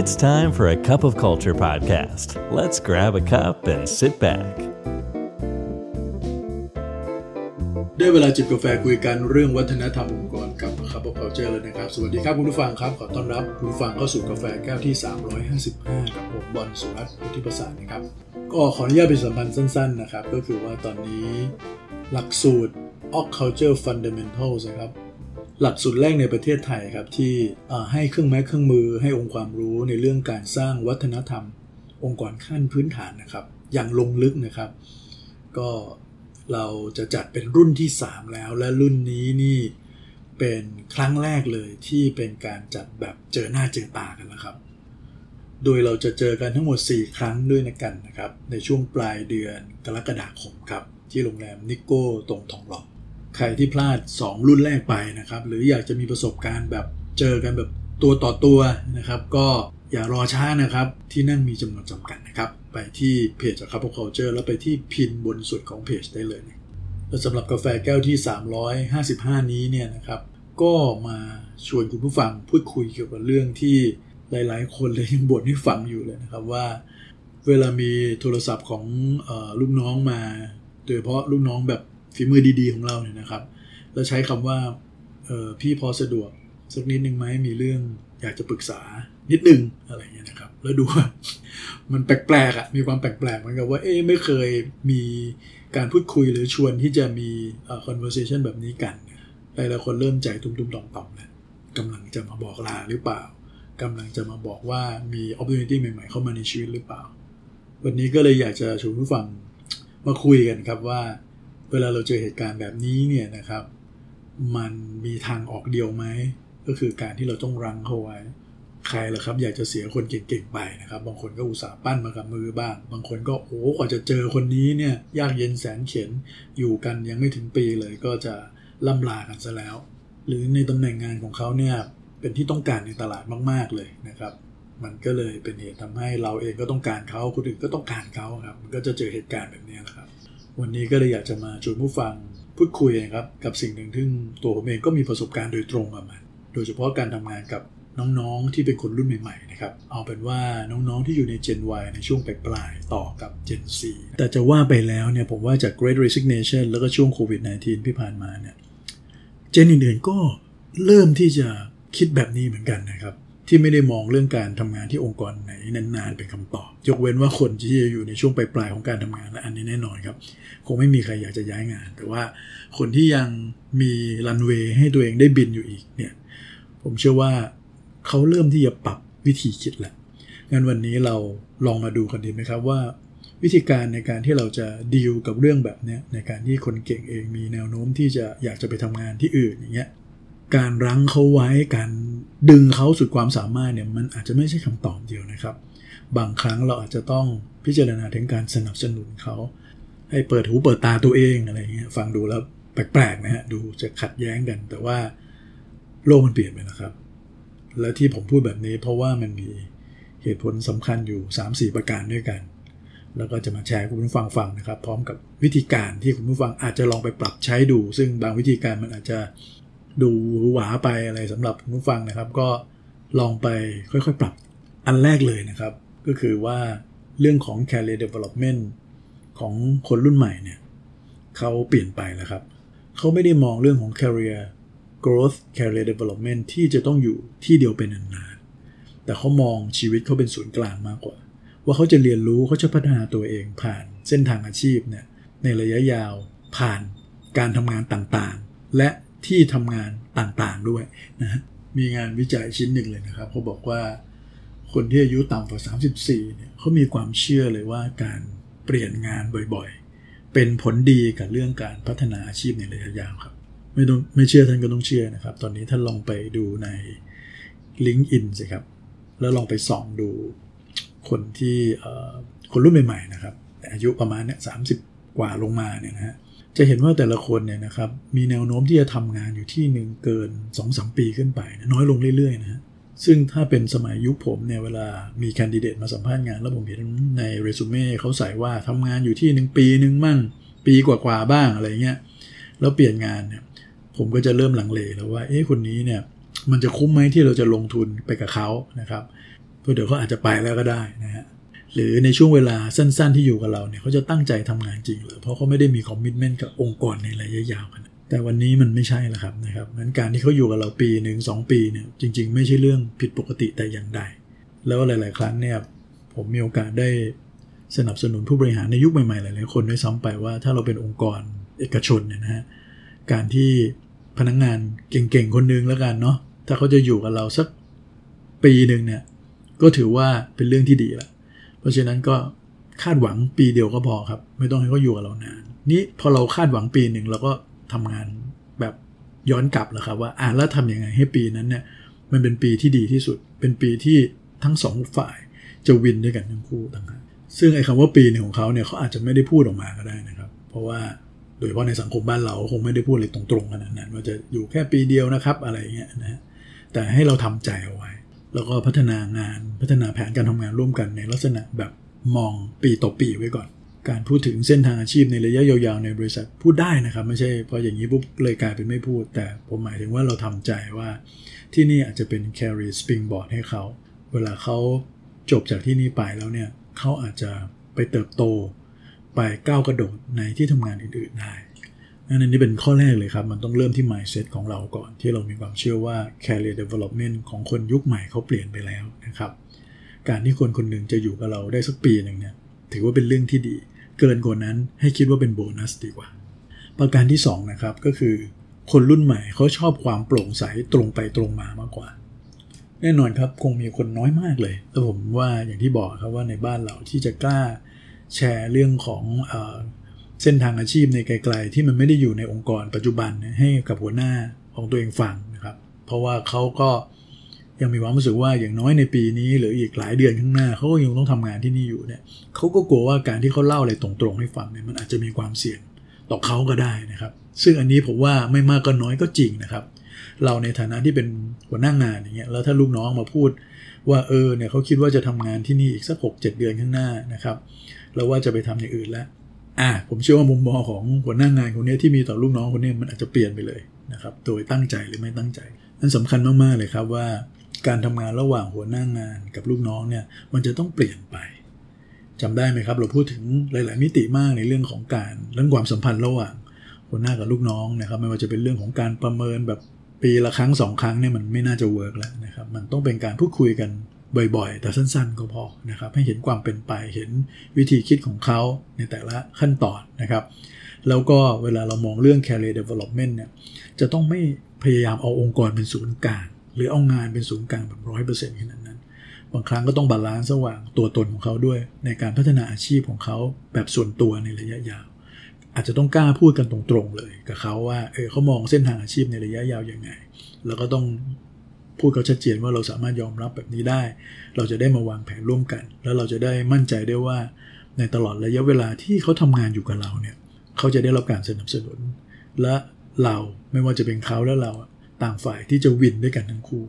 It's time for a cup of culture podcast. Let's grab a cup and sit back. ได้เวลาจิบกาแฟคุยกันเรื่องวัฒนธรรมองค์กรกับคับเคาเจอร์เลยนะครับ สวัสดีครับคุณผู้ฟังครับ ขอต้อนรับคุณผู้ฟังเข้าสู่กาแฟแก้วที่ 355 กับผมบอลสุรัตน์พุทธิประสานนะครับ ก็ขออนุญาตเป็นสัมพันธ์สั้นๆนะครับ ก็คือว่าตอนนี้หลักสูตร o c Culture Fundamentals นะครับ หลักสูตรแรกในประเทศไทยครับที่ให้เครื่องไม้เครื่องมือให้องค์ความรู้ในเรื่องการสร้างวัฒนธรรม องค์กรขั้นพื้นฐานนะครับ อย่างลงลึกนะครับ ก็เราจะจัดเป็นรุ่นที่ 3 แล้ว และรุ่นนี้นี่เป็นครั้งแรกเลยที่เป็นการจัดแบบเจอหน้าเจอตากันนะครับ โดยเราจะเจอกันทั้งหมด 4 ครั้งด้วยนะกันนะครับ ในช่วงปลายเดือนกรกฎาคมครับ ที่โรงแรมนิโก้ตรงทองหล่อ ใครที่พลาด 2 รุ่นแรกไปนะครับ หรืออยากจะมีประสบการณ์แบบเจอกันแบบตัวต่อตัวนะครับ ก็อย่ารอช้านะครับ ที่นั่นมีจำนวนจำกัดนะครับ ไปที่เพจจาก Couple Culture แล้วไปที่พินบนสุดของเพจได้เลยนะและสำหรับกาแฟแก้วที่ 355 นี้เนี่ยนะครับ ก็มาชวนคุณผู้ฟังพูดคุยเกี่ยวกับเรื่องที่หลาย ๆ คนเลยยังบ่นให้ฟังอยู่เลยนะครับว่า เวลามีโทรศัพท์ของอลูกน้องมา โดยเฉพาะลูกน้องแบบ ฝีมือดีๆของเราเนี่ยนะครับแล้วใช้คำว่าพี่พอสะดวกสักนิดหนึ่งไหมมีเรื่องอยากจะปรึกษานิดนึงอะไรเงี้ยนะครับ แล้วดูว่ามันแปลกๆอะ่ะมีความแปลกๆเหมือนกับว่าเอ๊ไม่เคยมีการพูดคุยหรือชวนที่จะมี conversation แบบนี้กันหลายๆคนเริ่มใจตุ้มๆต่อมๆแล้วกำลังจะมาบอกลาหรือเปล่ากำลังจะมาบอกว่ามี opportunity ใหม่ๆ เข้ามาในชีวิตหรือเปล่า วันนี้ก็เลยอยากจะชวนผู้ฟังมาคุยกันครับว่า เวลาเราเจอเหตุการณ์แบบนี้เนี่ยนะครับ มันมีทางออกเดียวไหมก็คือการที่เราต้องรังเขาไว้ ใครล่ะครับ อยากจะเสียคนเก่งๆไปนะครับ บางคนก็อุตส่าห์ปั้นมากับมือบ้าง บางคนก็โอ้กว่าจะเจอคนนี้เนี่ยยากเย็นแสนเข็นอยู่กันยังไม่ถึงปีเลยก็จะล่ำลากันซะแล้ว หรือในตำแหน่งงานของเขาเนี่ยเป็นที่ต้องการในตลาดมาก ๆเลยนะครับ มันก็เลยเป็นเหตุทำให้เราเองก็ต้องการเขาคนอื่นก็ต้องการเขาครับมันก็จะเจอเหตุการณ์แบบนี้แหละครับ วันนี้ก็เลยอยากจะมาชวนผู้ฟังพูดคุยนะครับกับสิ่งหนึ่งที่ตัวผมเองก็มีประสบการณ์โดยตรงกับมัน โดยเฉพาะการทำงานกับน้องๆที่เป็นคนรุ่นใหม่ๆนะครับเอาเป็นว่าน้องๆที่อยู่ใน Gen Y ในช่วงปลายๆต่อกับ Gen C แต่จะว่าไปแล้วเนี่ยผมว่าจาก Great Resignation แล้วก็ช่วงโควิด -19 ที่ผ่านมาเนี่ยเจนอื่นๆก็เริ่มที่จะคิดแบบนี้เหมือนกันนะครับ ที่ไม่ได้มองเรื่องการทำงานที่องค์กรไหนนานๆเป็นคำตอบ ยกเว้นว่าคนที่จะอยู่ในช่วงปลายๆของการทำงานและอันนี้แน่นอนครับ คงไม่มีใครอยากจะย้ายงาน แต่ว่าคนที่ยังมีรันเวย์ให้ตัวเองได้บินอยู่อีกเนี่ยผมเชื่อว่าเขาเริ่มที่จะปรับวิธีคิดแหล้วงั้นวันนี้เราลองมาดูกันดีไหมครับว่า วิธีการในการที่เราจะดีลกับเรื่องแบบนี้ในการที่คนเก่งเองมีแนวโน้มที่จะอยากจะไปทำงานที่อื่นอย่างเงี้ย การรั้งเขาไว้การดึงเขาสุดความสามารถเนี่ยมันอาจจะไม่ใช่คำตอบเดียวนะครับ บางครั้งเราอาจจะต้องพิจารณาถึงการสนับสนุนเขาให้เปิดหูเปิดตาตัวเองอะไรเงี้ยฟังดูแล้วแปลกๆนะฮะดูจะขัดแย้งกัน แต่ว่าโลกมันเปลี่ยนไปแล้วครับ และที่ผมพูดแบบนี้เพราะว่ามันมีเหตุผลสำคัญอยู่ 3-4 ประการด้วยกัน แล้วก็จะมาแชร์คุณผู้ฟังฟังนะครับ พร้อมกับวิธีการที่คุณผู้ฟังอาจจะลองไปปรับใช้ดู ซึ่งบางวิธีการมันอาจจะ ดูหวาไปอะไรสำหรับผู้ฟังนะครับ ก็ลองไปค่อยๆ ปรับอันแรกเลยนะครับ ก็คือว่าเรื่องของ career development ของคนรุ่นใหม่เนี่ยเขาเปลี่ยนไปแล้วครับ เขาไม่ได้มองเรื่องของ career growth career development ที่จะต้องอยู่ที่เดียวเป็นนานๆแต่เขามองชีวิตเขาเป็นศูนย์กลางมากกว่า ว่าเขาจะเรียนรู้เขาจะพัฒนาตัวเองผ่านเส้นทางอาชีพเนี่ยในระยะยาวผ่านการทำงานต่างๆ และ ที่ทำงานต่างๆด้วยนะมีงานวิจัยชิ้นหนึ่งเลยนะครับเขาบอกว่าคนที่อายุต่ำกว่า 34เนี่ยเขามีความเชื่อเลยว่าการเปลี่ยนงานบ่อยๆ เป็นผลดีกับเรื่องการพัฒนาอาชีพในระยะยาวครับ ไม่ต้องไม่เชื่อท่านก็ต้องเชื่อนะครับ ตอนนี้ท่านลองไปดูใน LinkedIn สิครับ แล้วลองไปส่องดูคนที่คนรุ่นใหม่ๆนะครับอายุประมาณเนี่ยสากว่าลงมาเนี่ยนะฮะ จะเห็นว่าแต่ละคนเนี่ยนะครับมีแนวโน้มที่จะทำงานอยู่ที่หนึ่งเกิน2อสปีขึ้นไปน้อยลงเรื่อยๆนะฮะซึ่งถ้าเป็นสมัยยุคผมเนี่ยเวลามีแคนดิเดตมาสัมภาษณ์งาน แล้วผมเห็นในเรซูเม่เขาใส่ว่าทำงานอยู่ที่หนึ่งปีหนึ่งมั่ง ปีกว่าๆบ้างอะไรเงี้ยแล้วเปลี่ยนงานเนี่ยผมก็จะเริ่มหลังเลแล้วว่าเอ๊ะคนนี้เนี่ยมันจะคุ้มไหมที่เราจะลงทุนไปกับเขานะครับเพราะเดี๋ยวเขาอาจจะไปแล้วก็ได้นะฮะ หรือในช่วงเวลาสั้น ๆ ที่อยู่กับเราเนี่ยเขาจะตั้งใจทำงานจริงหรือเพราะเขาไม่ได้มีคอมมิชเมนต์กับองค์กรในระยะยาวกันแต่วันนี้มันไม่ใช่แล้วครับนะครับงั้นการที่เขาอยู่กับเราปีหนึ่งสองปีเนี่ยจริง ๆ ไม่ใช่เรื่องผิดปกติแต่อย่างใด แล้วหลาย ๆ ครั้งเนี่ยผมมีโอกาสได้สนับสนุนผู้บริหารในยุคใหม่ ๆ หลายๆคนด้วยซ้ำไปว่าถ้าเราเป็นองค์กรเอกชนเนี่ยนะฮะการที่พนักงงานเก่ง ๆ คนนึงแล้วกันเนาะถ้าเขาจะอยู่กับเราสักปีหนึ่งเนี่ยก็ถือว่าเป็นเรื่องที่ดีละเราะฉะนั้นก็คาดหวังปีเดียวก็พอครับ ไม่ต้องให้เขาอยู่กับเรานานนี่พอเราคาดหวังปีหนึ่งเราก็ทำงานแบบย้อนกลับแล้วครับว่าอ่าแล้วทำยังไงให้ปีนั้นเนี่ยมันเป็นปีที่ดีที่สุด เป็นปีที่ทั้งสองฝ่ายจะวินด้วยกันทั้งคู่ต่างหากซึ่งไอ้คำว่าปีหนึ่งของเขาเนี่ยเขาอาจจะไม่ได้พูดออกมาก็ได้นะครับ เพราะว่าโดยเฉพาะในสังคมบ้านเราคงไม่ได้พูดเลยตรงๆขนาดนั้นว่าจะอยู่แค่ปีเดียวนะครับอะไรเงี้ยนะแต่ให้เราทำใจเอาไว้ แล้วก็พัฒนางานพัฒนาแผนการทำงานร่วมกันในลักษณะแบบมองปีต่อปีไว้ก่อน การพูดถึงเส้นทางอาชีพในระยะยาวๆในบริษัทพูดได้นะครับ ไม่ใช่พออย่างนี้ปุ๊บเลยกลายเป็นไม่พูด แต่ผมหมายถึงว่าเราทำใจว่า ที่นี่อาจจะเป็น carry springboard ให้เขา เวลาเขาจบจากที่นี่ไปแล้วเนี่ยเขาอาจจะไปเติบโต ไปก้าวกระโดดในที่ทำงานอื่นๆได้ นั่นนี่เป็นข้อแรกเลยครับ มันต้องเริ่มที่ mindset ของเราก่อน ที่เรามีความเชื่อว่า career development ของคนยุคใหม่เขาเปลี่ยนไปแล้วนะครับ การที่คนคนหนึ่งจะอยู่กับเราได้สักปีหนึ่งเนี่ยถือว่าเป็นเรื่องที่ดี เกินกว่านั้นให้คิดว่าเป็นโบนัสดีกว่า ประการที่2นะครับก็คือ คนรุ่นใหม่เขาชอบความโปร่งใสตรงไปตรงมามากกว่า แน่นอนครับคงมีคนน้อยมากเลยแต่ผมว่าอย่างที่บอกครับว่าในบ้านเราที่จะกล้าแชร์เรื่องของ เส้นทางอาชีพในไกล ๆ ที่มันไม่ได้อยู่ในองค์กรปัจจุบันให้กับหัวหน้าของตัวเองฟังนะครับ เพราะว่าเขาก็ยังมีความรู้สึกว่าอย่างน้อยในปีนี้ หรืออีกหลายเดือนข้างหน้าเขาก็ยังต้องทำงานที่นี่อยู่เนี่ยเขาก็กลัวว่าการที่เขาเล่าอะไรตรงๆให้ฟังเนี่ยมันอาจจะมีความเสี่ยงต่อเขาก็ได้นะครับ ซึ่งอันนี้ผมว่าไม่มากก็น้อยก็จริงนะครับ เราในฐานะที่เป็นหัวหน้างงานอย่างเงี้ยแล้วถ้าลูกน้องมาพูดว่าเออเนี่ยเขาคิดว่าจะทำงานที่นี่อีกสักหกเจ็ดเดือนข้างหน้านะครับแล้วว่าจะไปทำอย่างอื่นแล้ว อ่าผมเชื่อว่ามุมมองของหัวหน้างานคนนี้ที่มีต่อลูกน้องคนนี้มันอาจจะเปลี่ยนไปเลยนะครับโดยตั้งใจหรือไม่ตั้งใจนั่นสำคัญมากๆเลยครับว่า การทำงานระหว่างหัวหน้างานกับลูกน้องเนี่ยมันจะต้องเปลี่ยนไปจำได้ไหมครับเราพูดถึงหลาย ๆ มิติมากในเรื่องของการเรื่องความสัมพันธ์ระหว่างหัวหน้ากับลูกน้องนะครับ ไม่ว่าจะเป็นเรื่องของการประเมินแบบปีละครั้งสองครั้งเนี่ยมันไม่น่าจะเวิร์กแล้วนะครับมันต้องเป็นการพูดคุยกัน บ่อยๆ แต่สั้นๆ ก็พอนะครับ ให้เห็นความเป็นไป เห็นวิธีคิดของเขาในแต่ละขั้นตอนนะครับ แล้วก็เวลาเรามองเรื่อง career development เนี่ย จะต้องไม่พยายามเอาองค์กรเป็นศูนย์กลาง หรือเอางานเป็นศูนย์กลางแบบร้อยเปอร์เซ็นต์ขนาดนั้น บางครั้งก็ต้อง balance ระหว่างตัวตนของเขาด้วย ในการพัฒนาอาชีพของเขาแบบส่วนตัวในระยะยาว อาจจะต้องกล้าพูดกันตรงๆเลยกับเขาว่า เออเขามองเส้นทางอาชีพในระยะยาวยังไง แล้วก็ต้อง พูดเขาชัดเจนว่าเราสามารถยอมรับแบบนี้ได้ เราจะได้มาวางแผนร่วมกัน แล้วเราจะได้มั่นใจได้ว่า ในตลอดระยะเวลาที่เขาทำงานอยู่กับเราเนี่ยเขาจะได้รับการสนับสนุน และเราไม่ว่าจะเป็นเขาและเราต่างฝ่ายที่จะวินด้วยกันทั้งคู่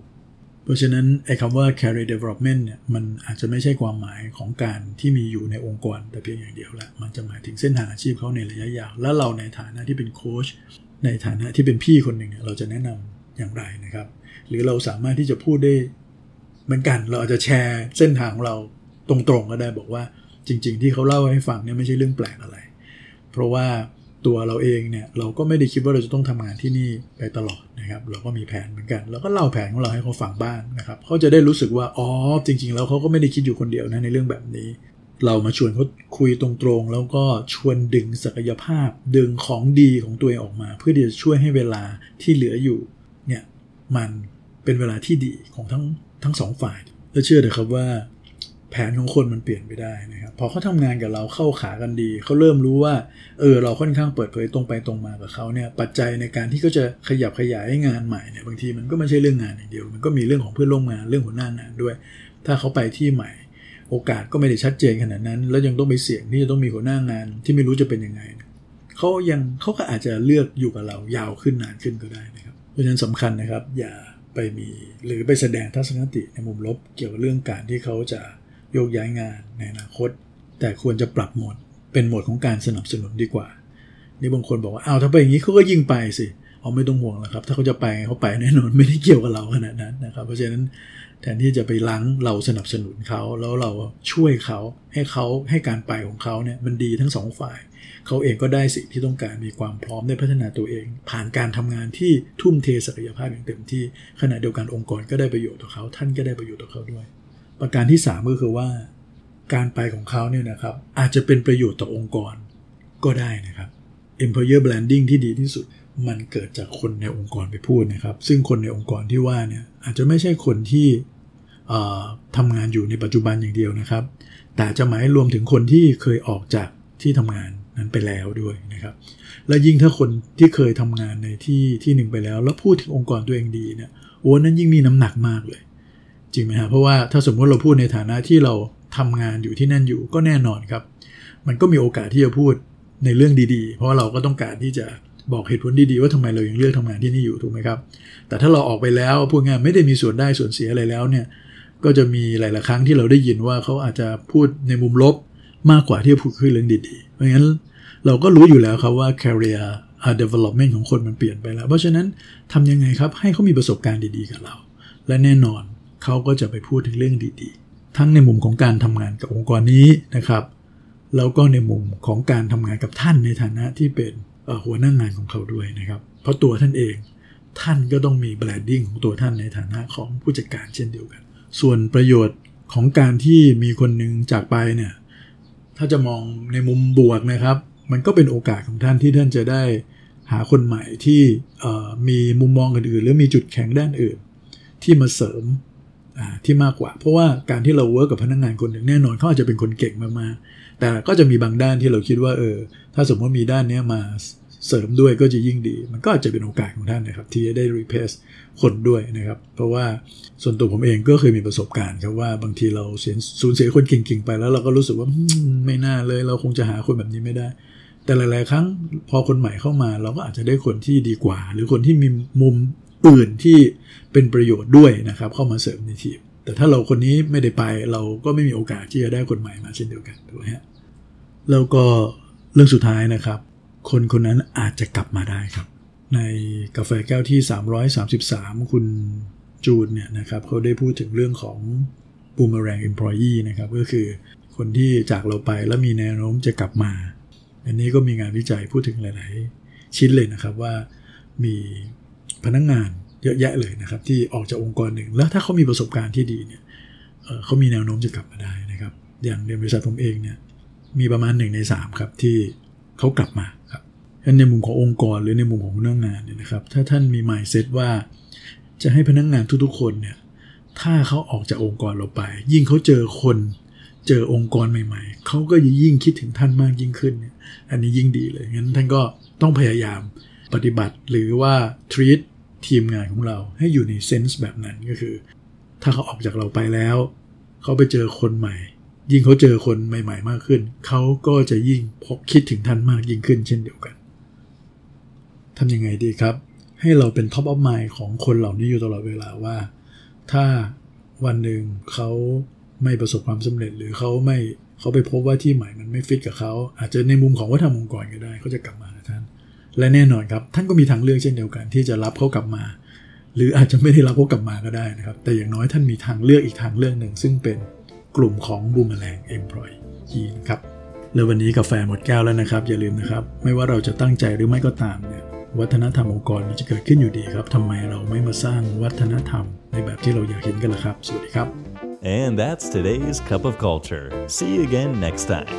เพราะฉะนั้นไอ้คำว่า career development เนี่ยมันอาจจะไม่ใช่ความหมายของการที่มีอยู่ในองค์กร แต่เพียงอย่างเดียวละมันจะหมายถึงเส้นทางอาชีพเขาในระยะยาว และเราในฐานะที่เป็นโค้ชในฐานะที่เป็นพี่คนหนึ่งเราจะแนะนำอย่างไรนะครับ หรือเราสามารถที่จะพูดได้เหมือนกันเราอาจจะแชร์เส้นทางของเราตรงๆก็ได้บอกว่าจริง ๆ ที่เขาเล่าให้ฟังเนี่ยไม่ใช่เรื่องแปลกอะไร เพราะว่าตัวเราเองเนี่ยเราก็ไม่ได้คิดว่าเราจะต้องทำงานที่นี่ไปตลอดนะครับ เราก็มีแผนเหมือนกันเราก็เล่าแผนของเราให้เขาฟังบ้างนะครับเขาจะได้รู้สึกว่าอ๋อจริง ๆ แล้วเขาก็ไม่ได้คิดอยู่คนเดียวนะในเรื่องแบบนี้ เรามาชวนเขาคุยตรงๆ แล้วก็ชวนดึงศักยภาพ ดึงของดีของตัวเองออกมา เพื่อที่จะช่วยให้เวลาที่เหลืออยู่เนี่ยมัน เป็นเวลาที่ดีของทั้งทั้งสองฝ่าย และเชื่อเถอะครับว่าแผนของคนมันเปลี่ยนไปได้นะครับพอเขาทำงานกับเราเข้าขากันดี เขาเริ่มรู้ว่าเออเราค่อนข้างเปิดเผยตรงไปตรงมากับเขาเนี่ยปัจจัยในการที่เขาจะขยับขยายงานใหม่เนี่ยบางทีมันก็ไม่ใช่เรื่องงานอย่างเดียว มันก็มีเรื่องของเพื่อนร่วมงานเรื่องหัวหน้างานด้วย ถ้าเขาไปที่ใหม่ โอกาสก็ไม่ได้ชัดเจนขนาดนั้น แล้วยังต้องไปเสี่ยงที่จะต้องมีหัวหน้างานที่ไม่รู้จะเป็นยังไงเขายังเขาก็อาจจะเลือกอยู่กับเรายาวขึ้นนานขึ้นก็ได้นะครับเพราะฉะนั้นสำคัญนะครับ อย่า ไปมีหรือไปแสดงทัศนคติในมุมลบเกี่ยวกับเรื่องการที่เขาจะโยกย้ายงานในอนาคต แต่ควรจะปรับโหมดเป็นโหมดของการสนับสนุนดีกว่า นี่บางคนบอกว่าอ้าวถ้าไปอย่างนี้เขาก็ยิงไปสิเอาไม่ต้องห่วงแล้วครับ ถ้าเขาจะไปเขาไปแน่นอนไม่ได้เกี่ยวกับเราขนาดนั้นนะครับ เพราะฉะนั้น แทนที่จะไปล้างเราสนับสนุนเขาแล้วเราช่วยเขาให้เขาให้การไปของเขาเนี่ยมันดีทั้งสองฝ่าย เขาเองก็ได้สิ่งที่ต้องการมีความพร้อมได้พัฒนาตัวเอง ผ่านการทำงานที่ทุ่มเทศักยภาพอย่างเต็มที่ขณะเดียวกันองค์กรก็ได้ประโยชน์ต่อเขาท่านก็ได้ประโยชน์ต่อเขาด้วย ประการที่ 3 ก็คือว่า การไปของเขาเนี่ยนะครับอาจจะเป็นประโยชน์ต่อองค์กรก็ได้นะครับ employer branding ที่ดีที่สุด มันเกิดจากคนในองค์กรไปพูดนะครับ ซึ่งคนในองค์กรที่ว่าเนี่ยอาจจะไม่ใช่คนที่ทำงานอยู่ในปัจจุบันอย่างเดียวนะครับ แต่จะหมายรวมถึงคนที่เคยออกจากที่ทำงานนั้นไปแล้วด้วยนะครับ และยิ่งถ้าคนที่เคยทำงานในที่ที่หนึ่งไปแล้ว แล้วพูดถึงองค์กรตัวเองดีเนี่ยโอ้นั้นยิ่งมีน้ำหนักมากเลย จริงไหมฮะเพราะว่าถ้าสมมติเราพูดในฐานะที่เราทำงานอยู่ที่นั่นอยู่ก็แน่นอนครับ มันก็มีโอกาสที่จะพูดในเรื่องดีๆ เพราะเราก็ต้องการที่จะ บอกเหตุผลดีๆว่าทำไมเรายังเลือกทำงานที่นี่อยู่ถูกไหมครับ แต่ถ้าเราออกไปแล้วพูดง่ายไม่ได้มีส่วนได้ส่วนเสียอะไรแล้วเนี่ยก็จะมีหลาย ๆ ครั้งที่เราได้ยินว่าเขาอาจจะพูดในมุมลบมากกว่าที่จะพูดคุยเรื่องดีๆ เพราะงั้นเราก็รู้อยู่แล้วครับว่า career development ของคนมันเปลี่ยนไปแล้ว เพราะฉะนั้นทำยังไงครับให้เขามีประสบการณ์ดีๆ กับเรา และแน่นอนเขาก็จะไปพูดถึงเรื่องดีๆ ทั้งในมุมของการทำงานกับองค์กรนี้นะครับ แล้วก็ในมุมของการทำงานกับท่านในฐานะที่เป็น หัวหน้างงานของเขาด้วยนะครับ เพราะตัวท่านเองท่านก็ต้องมีแบรนดิ้งของตัวท่านในฐานะของผู้จัดการเช่นเดียวกัน ส่วนประโยชน์ของการที่มีคนหนึ่งจากไปเนี่ย ถ้าจะมองในมุมบวกนะครับ มันก็เป็นโอกาสของท่านที่ท่านจะได้หาคนใหม่ที่มีมุมมองอื่นๆหรือมีจุดแข็งด้านอื่น ที่มาเสริมที่มากกว่า เพราะว่าการที่เราเวิร์กกับพนักงงานคนหนึ่งแน่นอนเขาอาจจะเป็นคนเก่งมากๆแต่ก็จะมีบางด้านที่เราคิดว่าเออถ้าสมมติมีด้านนี้มา เสริมด้วยก็จะยิ่งดี มันก็อาจจะเป็นโอกาสของท่านนะครับ ที่จะได้รีเพสคนด้วยนะครับ เพราะว่าส่วนตัวผมเองก็เคยมีประสบการณ์ครับว่าบางทีเราเสียสูญเสียคนเก่งๆไปแล้วเราก็รู้สึกว่าไม่น่าเลย เราคงจะหาคนแบบนี้ไม่ได้ แต่หลาย ๆ ครั้งพอคนใหม่เข้ามา เราก็อาจจะได้คนที่ดีกว่า หรือคนที่มีมุมอื่นที่เป็นประโยชน์ด้วยนะครับ เข้ามาเสริมในทีมแต่ถ้าเราคนนี้ไม่ได้ไปเราก็ไม่มีโอกาสที่จะได้คนใหม่มาเช่นเดียวกันถูกไหมฮะแล้วก็เรื่องสุดท้ายนะครับ คนคนนั้นอาจจะกลับมาได้ครับ ในกาแฟแก้วที่ 333 คุณจูนเนี่ยนะครับเขาได้พูดถึงเรื่องของ boomerang employee นะครับก็คือคนที่จากเราไปแล้วมีแนวโน้มจะกลับมา อันนี้ก็มีงานวิจัยพูดถึงหลาย ๆ ชิ้นเลยนะครับว่ามีพนักงงานเยอะแยะเลยนะครับ ที่ออกจากองค์กรหนึ่ง แล้วถ้าเขามีประสบการณ์ที่ดีเนี่ยเขามีแนวโน้มจะกลับมาได้นะครับ อย่างในบริษัทผมเองเนี่ยมีประมาณหนึ่งในสามครับที่ เขากลับมาครับในมุมขององค์กรหรือในมุมของพนักงานเนี่ยนะครับ ถ้าท่านมีหมายเซตว่าจะให้พนักงานทุกๆคนเนี่ยถ้าเขาออกจากองค์กรเราไป ยิ่งเขาเจอคนเจอองค์กรใหม่ ๆ เขาก็ยิ่งคิดถึงท่านมากยิ่งขึ้นเนี่ยอันนี้ยิ่งดีเลย งั้นท่านก็ต้องพยายามปฏิบัติหรือว่า treat ทีมงานของเราให้อยู่ในเซนส์แบบนั้นก็คือ ถ้าเขาออกจากเราไปแล้ว เขาไปเจอคนใหม่ ยิ่งเขาเจอคนใหม่ ๆ มากขึ้น เขาก็จะยิ่งพกคิดถึงท่านมากยิ่งขึ้นเช่นเดียวกันทำยังไงดีครับ ให้เราเป็นท็อปออฟไมล์ของคนเหล่านี้อยู่ตลอดเวลาว่า ถ้าวันหนึ่งเขาไม่ประสบความสำเร็จหรือเขาไม่เขาไปพบว่าที่ใหม่มันไม่ฟิตกับเขาอาจจะในมุมของวัฒนธรรมองค์กรก็ได้เขาจะกลับมาท่าน และแน่นอนครับ ท่านก็มีทางเลือกเช่นเดียวกัน ที่จะรับเขากลับมา หรืออาจจะไม่ได้รับเขากลับมาก็ได้นะครับ แต่อย่างน้อยท่านมีทางเลือกอีกทางเลือกหนึ่งซึ่งเป็น กลุ่มของบูมแมลงเอ็มพลอยยีนะครับแล้ววันนี้กาแฟหมดแก้วแล้วนะครับ อย่าลืมนะครับ ไม่ว่าเราจะตั้งใจหรือไม่ก็ตามเนี่ยวัฒนธรรมองค์กรมันจะเกิดขึ้นอยู่ดีครับทำไมเราไม่มาสร้างวัฒนธรรมในแบบที่เราอยากเห็นกันล่ะครับ สวัสดีครับ And that's today's cup of culture. See you again next time.